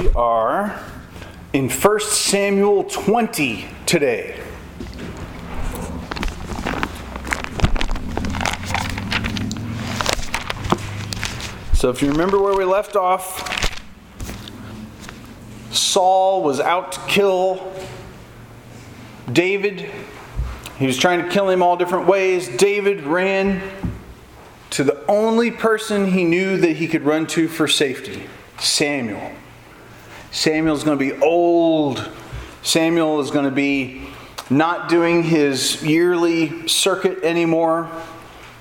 We are in 1 Samuel 20 today. So, if you remember where we left off, Saul was out to kill David. He was trying to kill him all different ways. David ran to the only person he knew that he could run to for safety Samuel. Samuel's going to be old. Samuel is going to be not doing his yearly circuit anymore,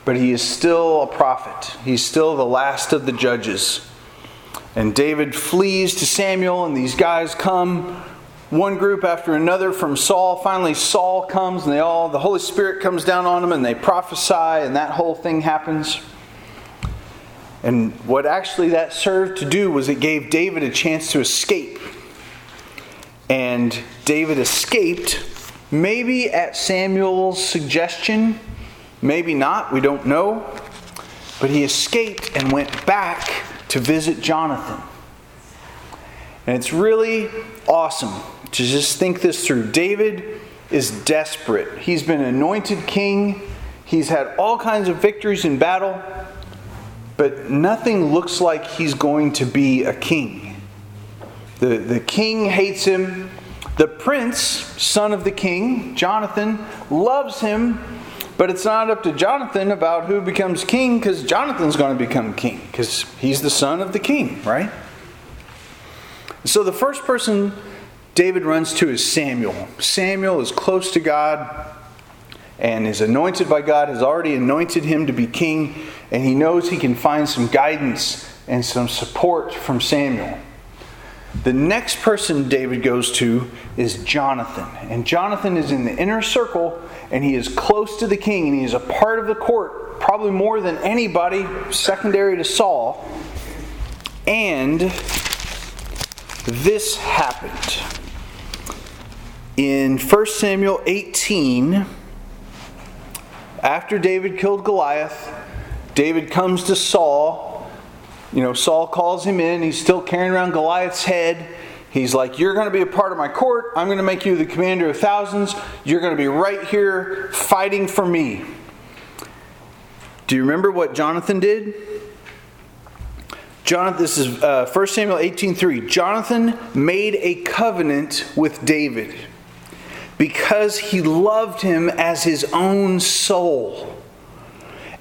but he is still a prophet. He's still the last of the judges. And David flees to Samuel, and these guys come one group after another from Saul. Finally, Saul comes, and they all, the Holy Spirit comes down on them, and they prophesy, and that whole thing happens. And what actually that served to do was it gave David a chance to escape. And David escaped, maybe at Samuel's suggestion, maybe not, we don't know. But he escaped and went back to visit Jonathan. And it's really awesome to just think this through. David is desperate. He's been anointed king, he's had all kinds of victories in battle, but nothing looks like he's going to be a king. The, the king hates him. The prince, son of the king, Jonathan, loves him, but it's not up to Jonathan about who becomes king because Jonathan's going to become king because he's the son of the king, right? So the first person David runs to is Samuel. Samuel is close to God and is anointed by God, has already anointed him to be king, and he knows he can find some guidance and some support from Samuel. The next person David goes to is Jonathan. And Jonathan is in the inner circle and he is close to the king and he is a part of the court, probably more than anybody, secondary to Saul. And this happened. In 1 Samuel 18, after David killed Goliath, David comes to Saul. You know, Saul calls him in. He's still carrying around Goliath's head. He's like, You're going to be a part of my court. I'm going to make you the commander of thousands. You're going to be right here fighting for me. Do you remember what Jonathan did? Jonathan, this is uh, 1 Samuel 18:3. Jonathan made a covenant with David because he loved him as his own soul.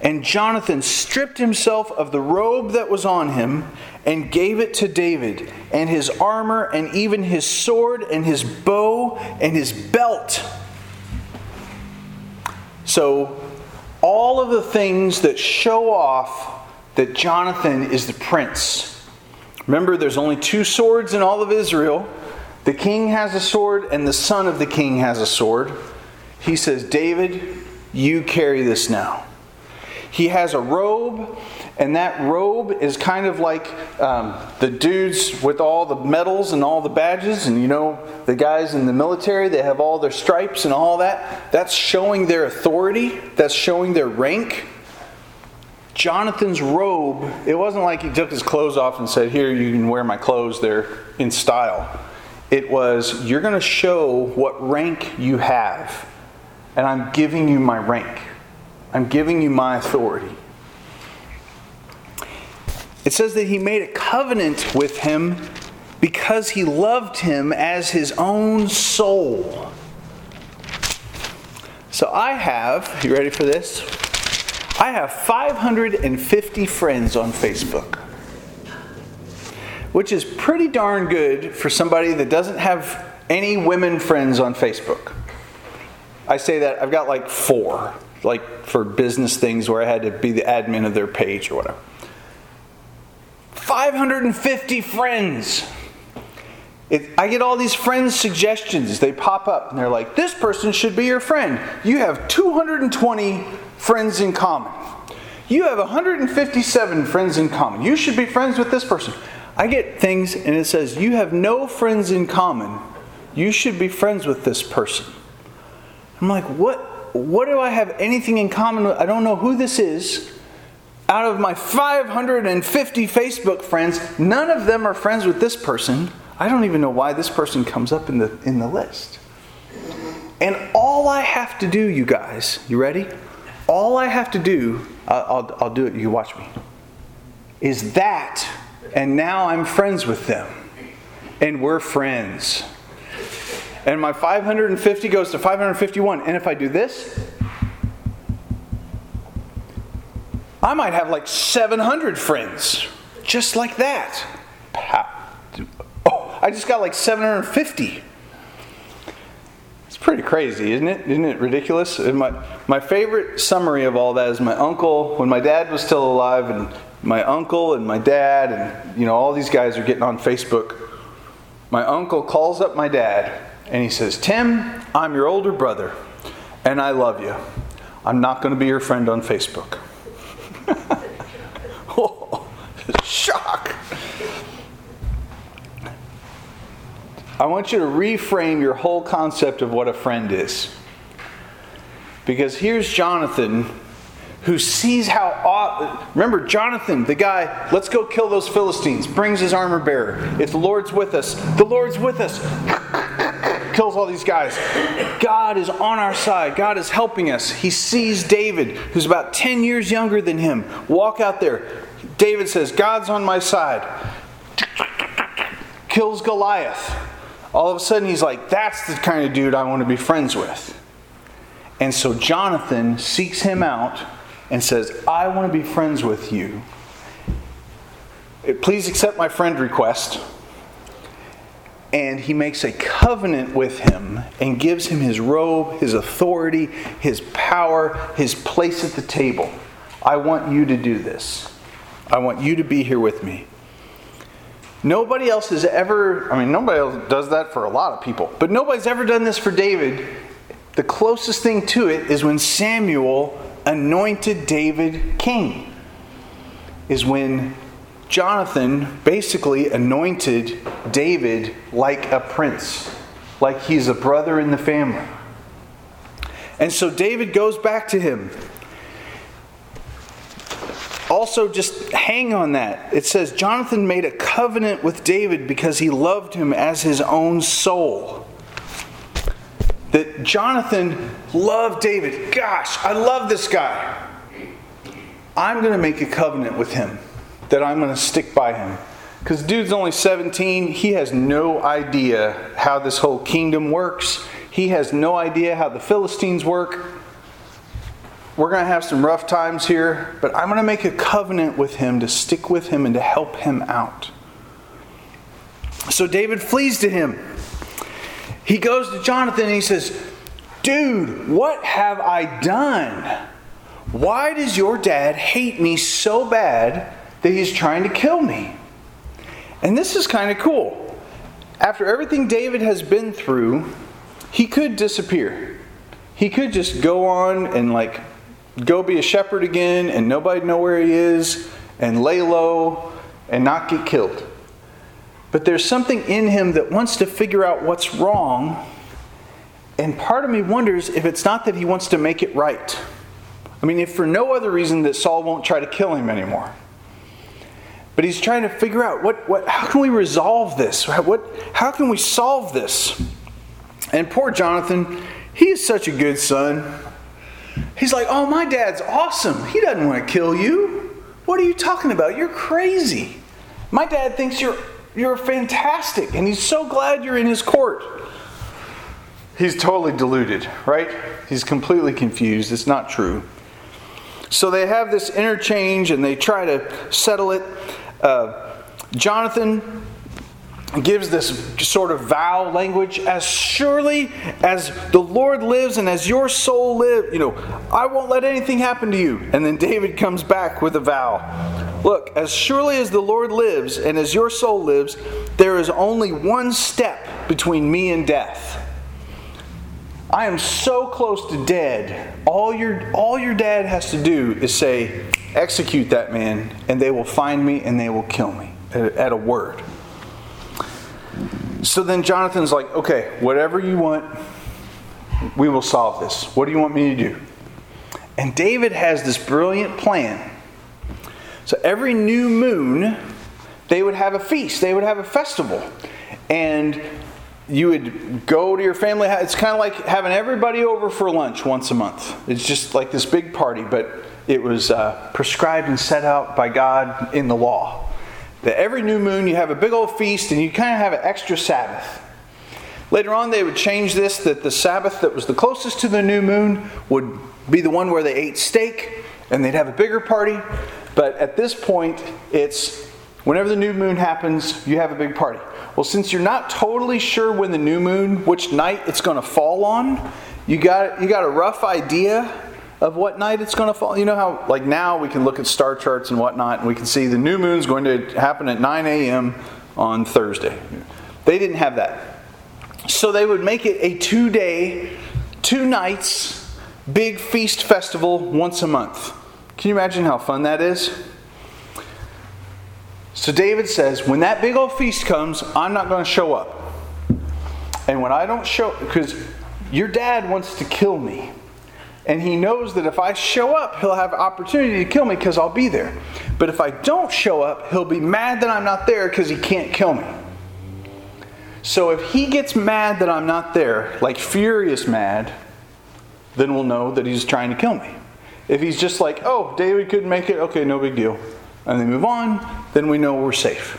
And Jonathan stripped himself of the robe that was on him and gave it to David, and his armor, and even his sword, and his bow, and his belt. So, all of the things that show off that Jonathan is the prince. Remember, there's only two swords in all of Israel the king has a sword, and the son of the king has a sword. He says, David, you carry this now. He has a robe, and that robe is kind of like um, the dudes with all the medals and all the badges, and you know, the guys in the military, they have all their stripes and all that. That's showing their authority, that's showing their rank. Jonathan's robe, it wasn't like he took his clothes off and said, Here, you can wear my clothes, they're in style. It was, you're going to show what rank you have, and I'm giving you my rank. I'm giving you my authority. It says that he made a covenant with him because he loved him as his own soul. So I have, you ready for this? I have 550 friends on Facebook which is pretty darn good for somebody that doesn't have any women friends on Facebook. I say that I've got like four, like for business things where I had to be the admin of their page or whatever. 550 friends. It, I get all these friends' suggestions. They pop up and they're like, this person should be your friend. You have 220 friends in common. You have 157 friends in common. You should be friends with this person. I get things and it says, You have no friends in common. You should be friends with this person. I'm like, What? What do I have anything in common with? I don't know who this is. Out of my 550 Facebook friends, none of them are friends with this person. I don't even know why this person comes up in the, in the list. And all I have to do, you guys, you ready? All I have to do, I'll, I'll, I'll do it, you watch me, is that, and now I'm friends with them. And we're friends. And my 550 goes to 551. And if I do this, I might have like 700 friends. Just like that. Oh, I just got like 750. It's pretty crazy, isn't it? Isn't it ridiculous? And my, my favorite summary of all that is my uncle, when my dad was still alive, and my uncle and my dad, and you know, all these guys are getting on Facebook. My uncle calls up my dad and he says, Tim, I'm your older brother, and I love you. I'm not going to be your friend on Facebook. oh, shock. I want you to reframe your whole concept of what a friend is. Because here's Jonathan who sees how. Remember, Jonathan, the guy, let's go kill those Philistines, brings his armor bearer. If the Lord's with us, the Lord's with us. Kills all these guys. God is on our side. God is helping us. He sees David, who's about 10 years younger than him, walk out there. David says, God's on my side. Kills Goliath all of a sudden he's like, that's the kind of dude I want to be friends with. And so Jonathan seeks him out and says, I want to be friends with you. Uh, please accept my friend request. And he makes a covenant with him and gives him his robe, his authority, his power, his place at the table. I want you to do this. I want you to be here with me. Nobody else has ever, I mean, nobody else does that for a lot of people, but nobody's ever done this for David. The closest thing to it is when Samuel anointed David king, is when Jonathan basically anointed David like a prince, like he's a brother in the family. And so David goes back to him also just hang on that. It says Jonathan made a covenant with David because he loved him as his own soul. That Jonathan loved David. Gosh, I love this guy. I'm going to make a covenant with him that I'm going to stick by him. Because dude's only 17, he has no idea how this whole kingdom works. He has no idea how the Philistines work we're going to have some rough times here, but I'm going to make a covenant with him to stick with him and to help him out. So David flees to him. He goes to Jonathan and he says, Dude, what have I done? Why does your dad hate me so bad that he's trying to kill me? And this is kind of cool. After everything David has been through, he could disappear. He could just go on and like go be a shepherd again and nobody know where he is and lay low and not get killed. But there's something in him that wants to figure out what's wrong. And part of me wonders if it's not that he wants to make it right. I mean, if for no other reason that Saul won't try to kill him anymore. But he's trying to figure out what, what how can we resolve this? What, how can we solve this? And poor Jonathan, he is such a good son. He's like, Oh, my dad's awesome. He doesn't want to kill you. What are you talking about? You're crazy. My dad thinks you're, you're fantastic, and he's so glad you're in his court. He's totally deluded, right? He's completely confused. It's not true. So they have this interchange and they try to settle it. Uh, Jonathan gives this sort of vow language as surely as the Lord lives and as your soul lives, you know, I won't let anything happen to you. And then David comes back with a vow. Look, as surely as the Lord lives and as your soul lives, there is only one step between me and death. I am so close to dead. All your all your dad has to do is say, execute that man, and they will find me and they will kill me at, at a word. So then Jonathan's like, okay, whatever you want, we will solve this. What do you want me to do? And David has this brilliant plan. So every new moon, they would have a feast, they would have a festival. and you would go to your family. It's kind of like having everybody over for lunch once a month. It's just like this big party, but it was uh, prescribed and set out by God in the law. That every new moon you have a big old feast and you kind of have an extra Sabbath. Later on, they would change this that the Sabbath that was the closest to the new moon would be the one where they ate steak and they'd have a bigger party. But at this point, it's whenever the new moon happens, you have a big party. Well, since you're not totally sure when the new moon, which night it's going to fall on, you got you got a rough idea of what night it's going to fall. You know how like now we can look at star charts and whatnot, and we can see the new moon's going to happen at 9 a.m. on Thursday. They didn't have that. So they would make it a two day, two nights, big feast festival once a month. Can you imagine how fun that is? So David says, when that big old feast comes, I'm not going to show up. And when I don't show, because your dad wants to kill me. And he knows that if I show up, he'll have opportunity to kill me because I'll be there. But if I don't show up, he'll be mad that I'm not there because he can't kill me. So if he gets mad that I'm not there, like furious mad, then we'll know that he's trying to kill me. If he's just like, oh, David couldn't make it, okay, no big deal, and they move on, then we know we're safe.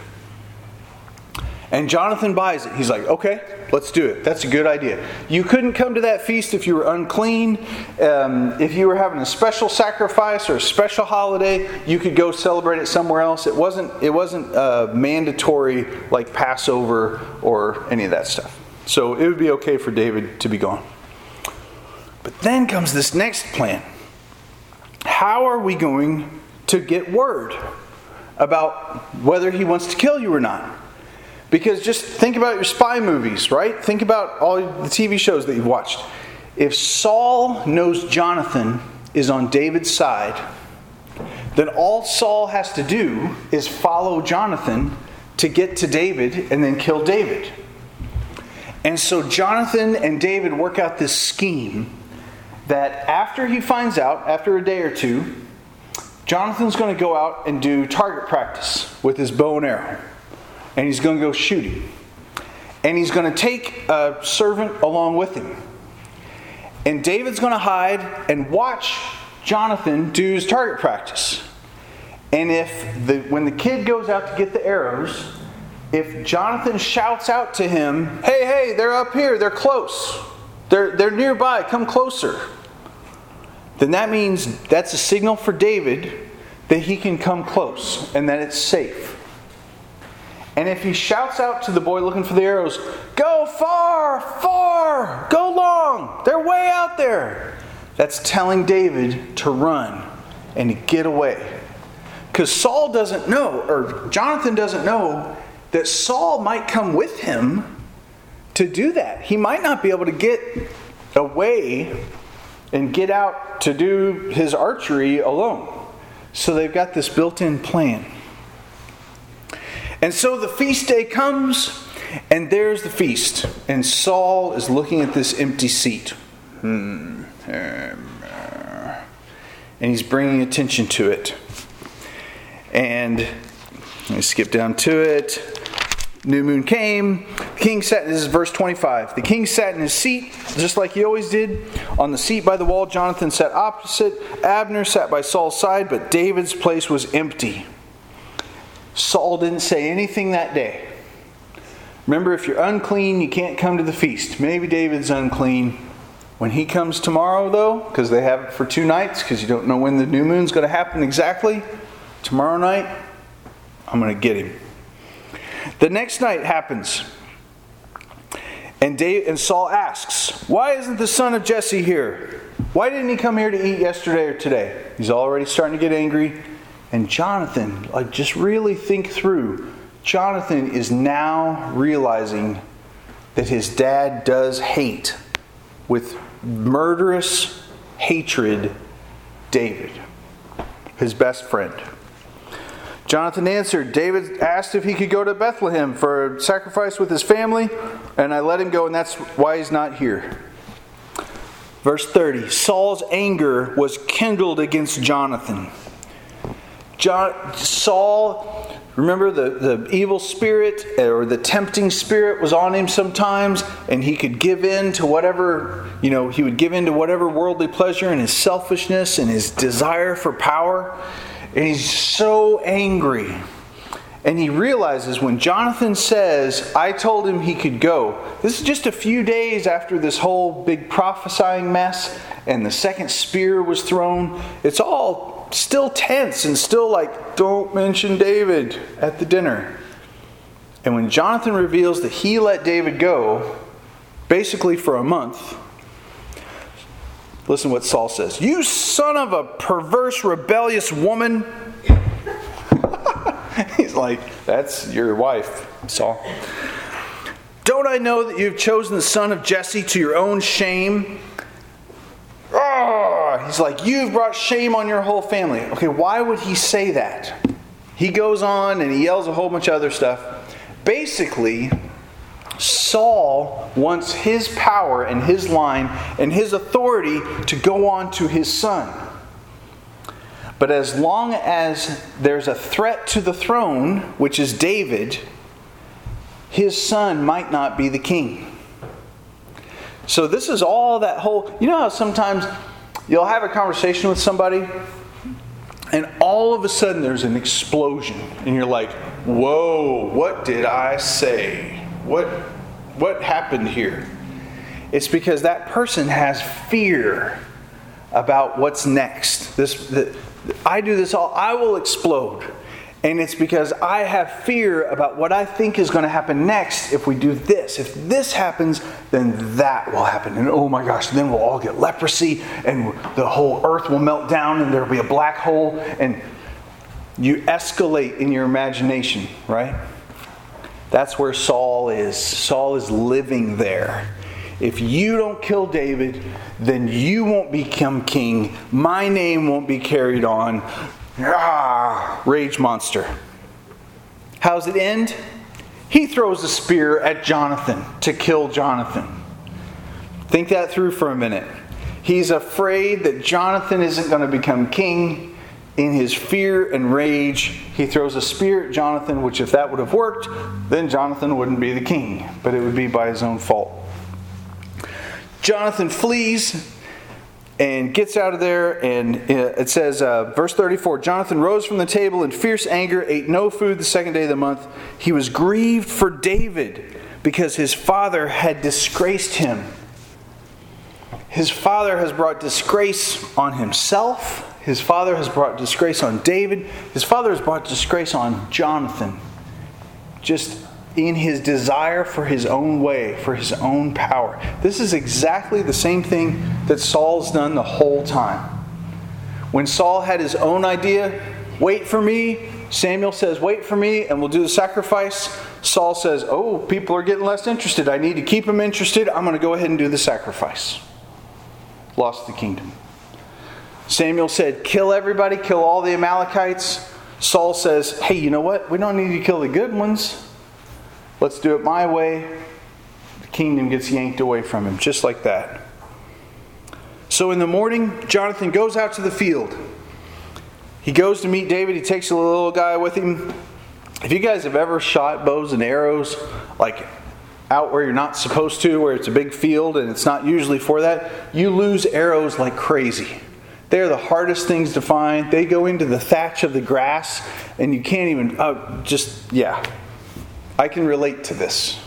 And Jonathan buys it. He's like, okay, let's do it. That's a good idea. You couldn't come to that feast if you were unclean. Um, if you were having a special sacrifice or a special holiday, you could go celebrate it somewhere else. It wasn't, it wasn't uh, mandatory like Passover or any of that stuff. So it would be okay for David to be gone. But then comes this next plan. How are we going to get word about whether he wants to kill you or not? Because just think about your spy movies, right? Think about all the TV shows that you've watched. If Saul knows Jonathan is on David's side, then all Saul has to do is follow Jonathan to get to David and then kill David. And so Jonathan and David work out this scheme that after he finds out, after a day or two, Jonathan's going to go out and do target practice with his bow and arrow and he's going to go shooting. And he's going to take a servant along with him. And David's going to hide and watch Jonathan do his target practice. And if the, when the kid goes out to get the arrows, if Jonathan shouts out to him, hey, hey, they're up here, they're close, they're, they're nearby, come closer, then that means that's a signal for David that he can come close and that it's safe. And if he shouts out to the boy looking for the arrows, Go far, far, go long, they're way out there. That's telling David to run and to get away. Because Saul doesn't know, or Jonathan doesn't know, that Saul might come with him to do that. He might not be able to get away and get out to do his archery alone. So they've got this built in plan. And so the feast day comes, and there's the feast. And Saul is looking at this empty seat. Hmm. And he's bringing attention to it. And let me skip down to it. New moon came. The king sat, this is verse 25. The king sat in his seat, just like he always did. On the seat by the wall, Jonathan sat opposite. Abner sat by Saul's side, but David's place was empty. Saul didn't say anything that day. Remember, if you're unclean, you can't come to the feast. Maybe David's unclean. When he comes tomorrow, though, because they have it for two nights, because you don't know when the new moon's going to happen exactly, tomorrow night, I'm going to get him. The next night happens. And, Dave, and Saul asks, Why isn't the son of Jesse here? Why didn't he come here to eat yesterday or today? He's already starting to get angry. And Jonathan, like, just really think through. Jonathan is now realizing that his dad does hate with murderous hatred David, his best friend. Jonathan answered, David asked if he could go to Bethlehem for a sacrifice with his family, and I let him go, and that's why he's not here. Verse 30 Saul's anger was kindled against Jonathan. John, Saul Remember, the, the evil spirit or the tempting spirit was on him sometimes, and he could give in to whatever, you know, he would give in to whatever worldly pleasure and his selfishness and his desire for power. And he's so angry. And he realizes when Jonathan says, I told him he could go, this is just a few days after this whole big prophesying mess and the second spear was thrown. It's all still tense and still like, don't mention David at the dinner. And when Jonathan reveals that he let David go, basically for a month, listen to what Saul says You son of a perverse, rebellious woman. He's like, That's your wife, Saul. Don't I know that you've chosen the son of Jesse to your own shame? Oh, he's like, You've brought shame on your whole family. Okay, why would he say that? He goes on and he yells a whole bunch of other stuff. Basically, Saul wants his power and his line and his authority to go on to his son. But as long as there's a threat to the throne, which is David, his son might not be the king. So, this is all that whole. You know how sometimes you'll have a conversation with somebody, and all of a sudden there's an explosion, and you're like, whoa, what did I say? What, what happened here? It's because that person has fear about what's next. This, the, I do this all, I will explode. And it's because I have fear about what I think is going to happen next if we do this. If this happens, then that will happen. And oh my gosh, then we'll all get leprosy and the whole earth will melt down and there'll be a black hole. And you escalate in your imagination, right? That's where Saul is. Saul is living there. If you don't kill David, then you won't become king. My name won't be carried on. Ah, rage monster. How's it end? He throws a spear at Jonathan to kill Jonathan. Think that through for a minute. He's afraid that Jonathan isn't going to become king. In his fear and rage, he throws a spear at Jonathan, which, if that would have worked, then Jonathan wouldn't be the king, but it would be by his own fault. Jonathan flees and gets out of there. And it says, uh, verse 34 Jonathan rose from the table in fierce anger, ate no food the second day of the month. He was grieved for David because his father had disgraced him. His father has brought disgrace on himself. His father has brought disgrace on David. His father has brought disgrace on Jonathan. Just in his desire for his own way, for his own power. This is exactly the same thing that Saul's done the whole time. When Saul had his own idea, wait for me, Samuel says, wait for me, and we'll do the sacrifice. Saul says, oh, people are getting less interested. I need to keep them interested. I'm going to go ahead and do the sacrifice. Lost the kingdom. Samuel said, kill everybody, kill all the Amalekites. Saul says, hey, you know what? We don't need to kill the good ones. Let's do it my way. The kingdom gets yanked away from him, just like that. So in the morning, Jonathan goes out to the field. He goes to meet David. He takes a little guy with him. If you guys have ever shot bows and arrows, like out where you're not supposed to, where it's a big field and it's not usually for that, you lose arrows like crazy. They're the hardest things to find. They go into the thatch of the grass, and you can't even, uh, just, yeah, I can relate to this.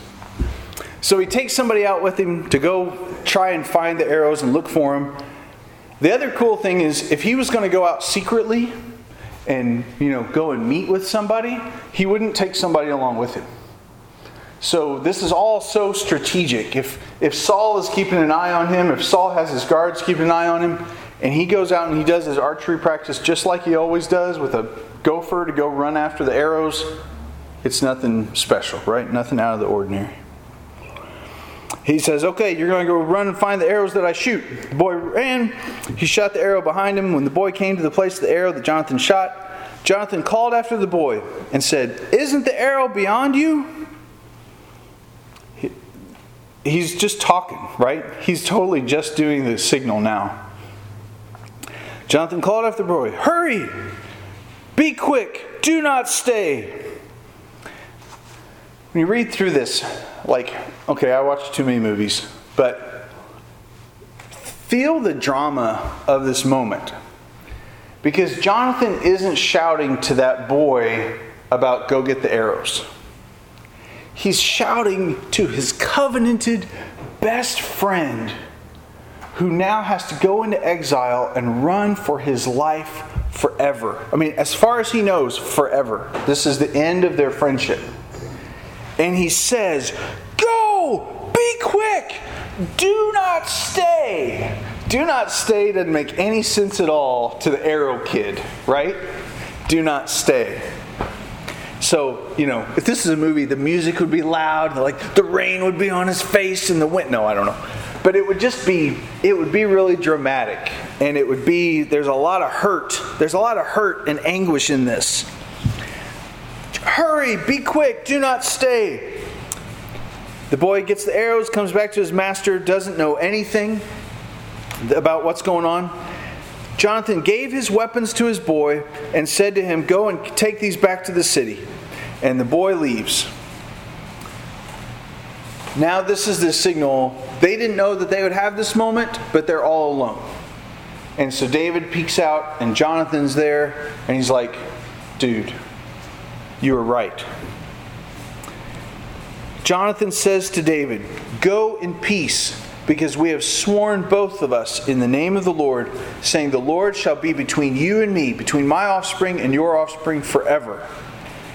So he takes somebody out with him to go try and find the arrows and look for them. The other cool thing is if he was going to go out secretly and, you know, go and meet with somebody, he wouldn't take somebody along with him. So this is all so strategic. If if Saul is keeping an eye on him, if Saul has his guards keeping an eye on him, and he goes out and he does his archery practice just like he always does with a gopher to go run after the arrows, it's nothing special, right? Nothing out of the ordinary. He says, Okay, you're going to go run and find the arrows that I shoot. The boy ran. He shot the arrow behind him. When the boy came to the place of the arrow that Jonathan shot, Jonathan called after the boy and said, Isn't the arrow beyond you? he's just talking, right? He's totally just doing the signal now. Jonathan called after the boy, Hurry! Be quick! Do not stay! when you read through this, like, okay, I watched too many movies, but feel the drama of this moment. Because Jonathan isn't shouting to that boy about go get the arrows. He's shouting to his covenanted best friend who now has to go into exile and run for his life forever. I mean, as far as he knows, forever. This is the end of their friendship. And he says, Go! Be quick! Do not stay! Do not stay doesn't make any sense at all to the arrow kid, right? Do not stay. So, you know, if this is a movie, the music would be loud, like the rain would be on his face and the wind. No, I don't know. But it would just be, it would be really dramatic. And it would be, there's a lot of hurt. There's a lot of hurt and anguish in this. Hurry, be quick, do not stay. The boy gets the arrows, comes back to his master, doesn't know anything about what's going on. Jonathan gave his weapons to his boy and said to him, Go and take these back to the city. And the boy leaves. Now, this is the signal. They didn't know that they would have this moment, but they're all alone. And so David peeks out, and Jonathan's there, and he's like, Dude, you were right. Jonathan says to David, Go in peace because we have sworn both of us in the name of the Lord, saying, The Lord shall be between you and me, between my offspring and your offspring forever.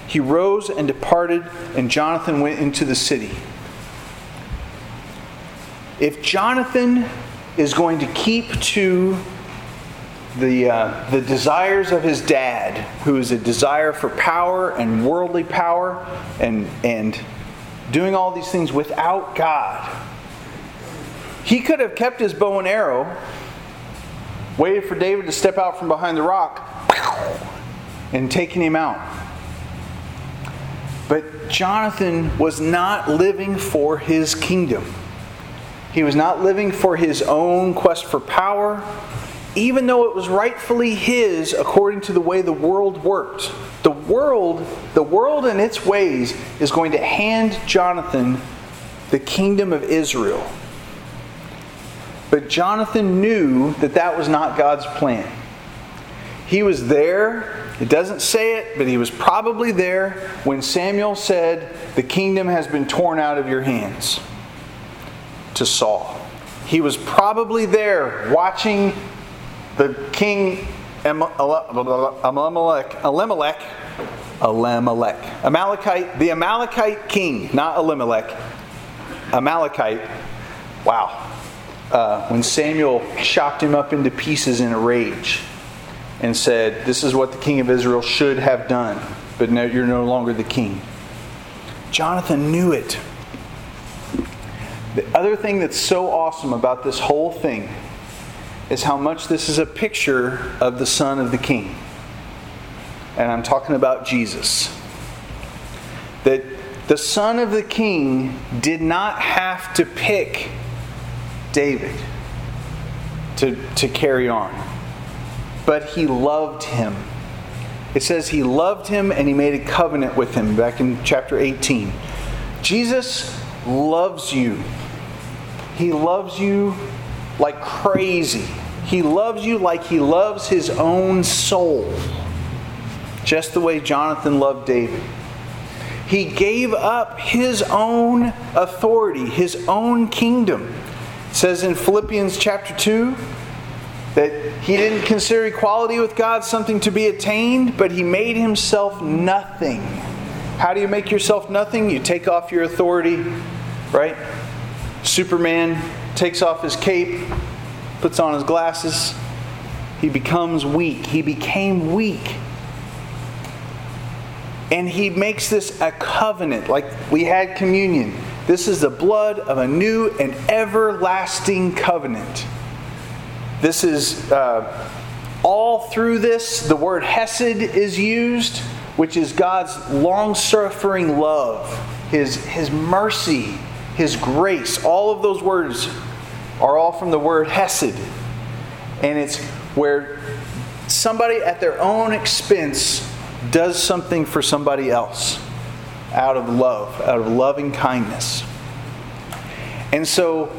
He rose and departed, and Jonathan went into the city. If Jonathan is going to keep to the, uh, the desires of his dad, who is a desire for power and worldly power and, and doing all these things without God, he could have kept his bow and arrow, waited for David to step out from behind the rock, and taken him out. But Jonathan was not living for his kingdom. He was not living for his own quest for power, even though it was rightfully his according to the way the world worked. The world, the world in its ways is going to hand Jonathan the kingdom of Israel. But Jonathan knew that that was not God's plan. He was there, it doesn't say it, but he was probably there when Samuel said, The kingdom has been torn out of your hands to Saul. He was probably there watching the king Elimelech, Elimelech, Elimelech, Amalekite, the Amalekite king, not Elimelech, Amalekite. Wow, uh, when Samuel chopped him up into pieces in a rage and said, This is what the king of Israel should have done, but no, you're no longer the king. Jonathan knew it. The other thing that's so awesome about this whole thing is how much this is a picture of the son of the king. And I'm talking about Jesus. That the son of the king did not have to pick David to, to carry on. But he loved him. It says he loved him and he made a covenant with him back in chapter 18. Jesus loves you. He loves you like crazy. He loves you like he loves his own soul. Just the way Jonathan loved David. He gave up his own authority, his own kingdom it says in Philippians chapter 2 that he didn't consider equality with God something to be attained, but he made himself nothing. How do you make yourself nothing? You take off your authority, right? Superman takes off his cape, puts on his glasses, he becomes weak. He became weak. And he makes this a covenant, like we had communion. This is the blood of a new and everlasting covenant. This is uh, all through this, the word hesed is used, which is God's long suffering love, his, his mercy, his grace. All of those words are all from the word hesed. And it's where somebody at their own expense does something for somebody else. out of love, out of loving kindness. And so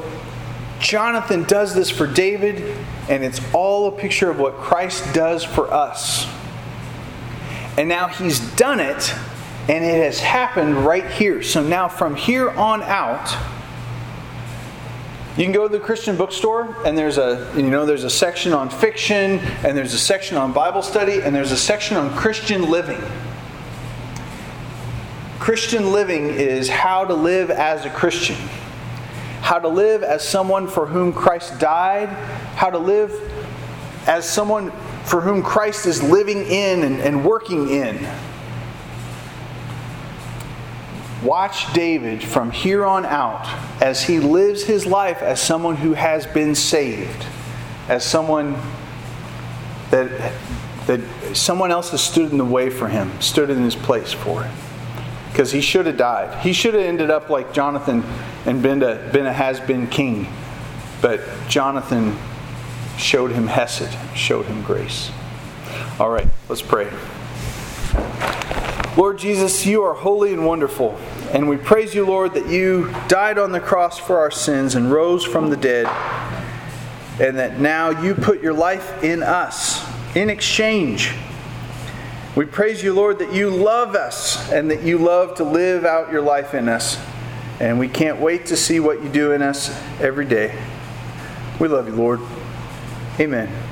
Jonathan does this for David, and it's all a picture of what Christ does for us. And now he's done it, and it has happened right here. So now from here on out, you can go to the Christian bookstore and there's a you know there's a section on fiction and there's a section on Bible study and there's a section on Christian living. Christian living is how to live as a Christian. How to live as someone for whom Christ died, how to live as someone for whom Christ is living in and, and working in. Watch David from here on out as he lives his life as someone who has been saved, as someone that, that someone else has stood in the way for him, stood in his place for him. Because he should have died. He should have ended up like Jonathan and been a, been a has been king. But Jonathan showed him Hesed, showed him grace. All right, let's pray. Lord Jesus, you are holy and wonderful. And we praise you, Lord, that you died on the cross for our sins and rose from the dead. And that now you put your life in us in exchange. We praise you, Lord, that you love us and that you love to live out your life in us. And we can't wait to see what you do in us every day. We love you, Lord. Amen.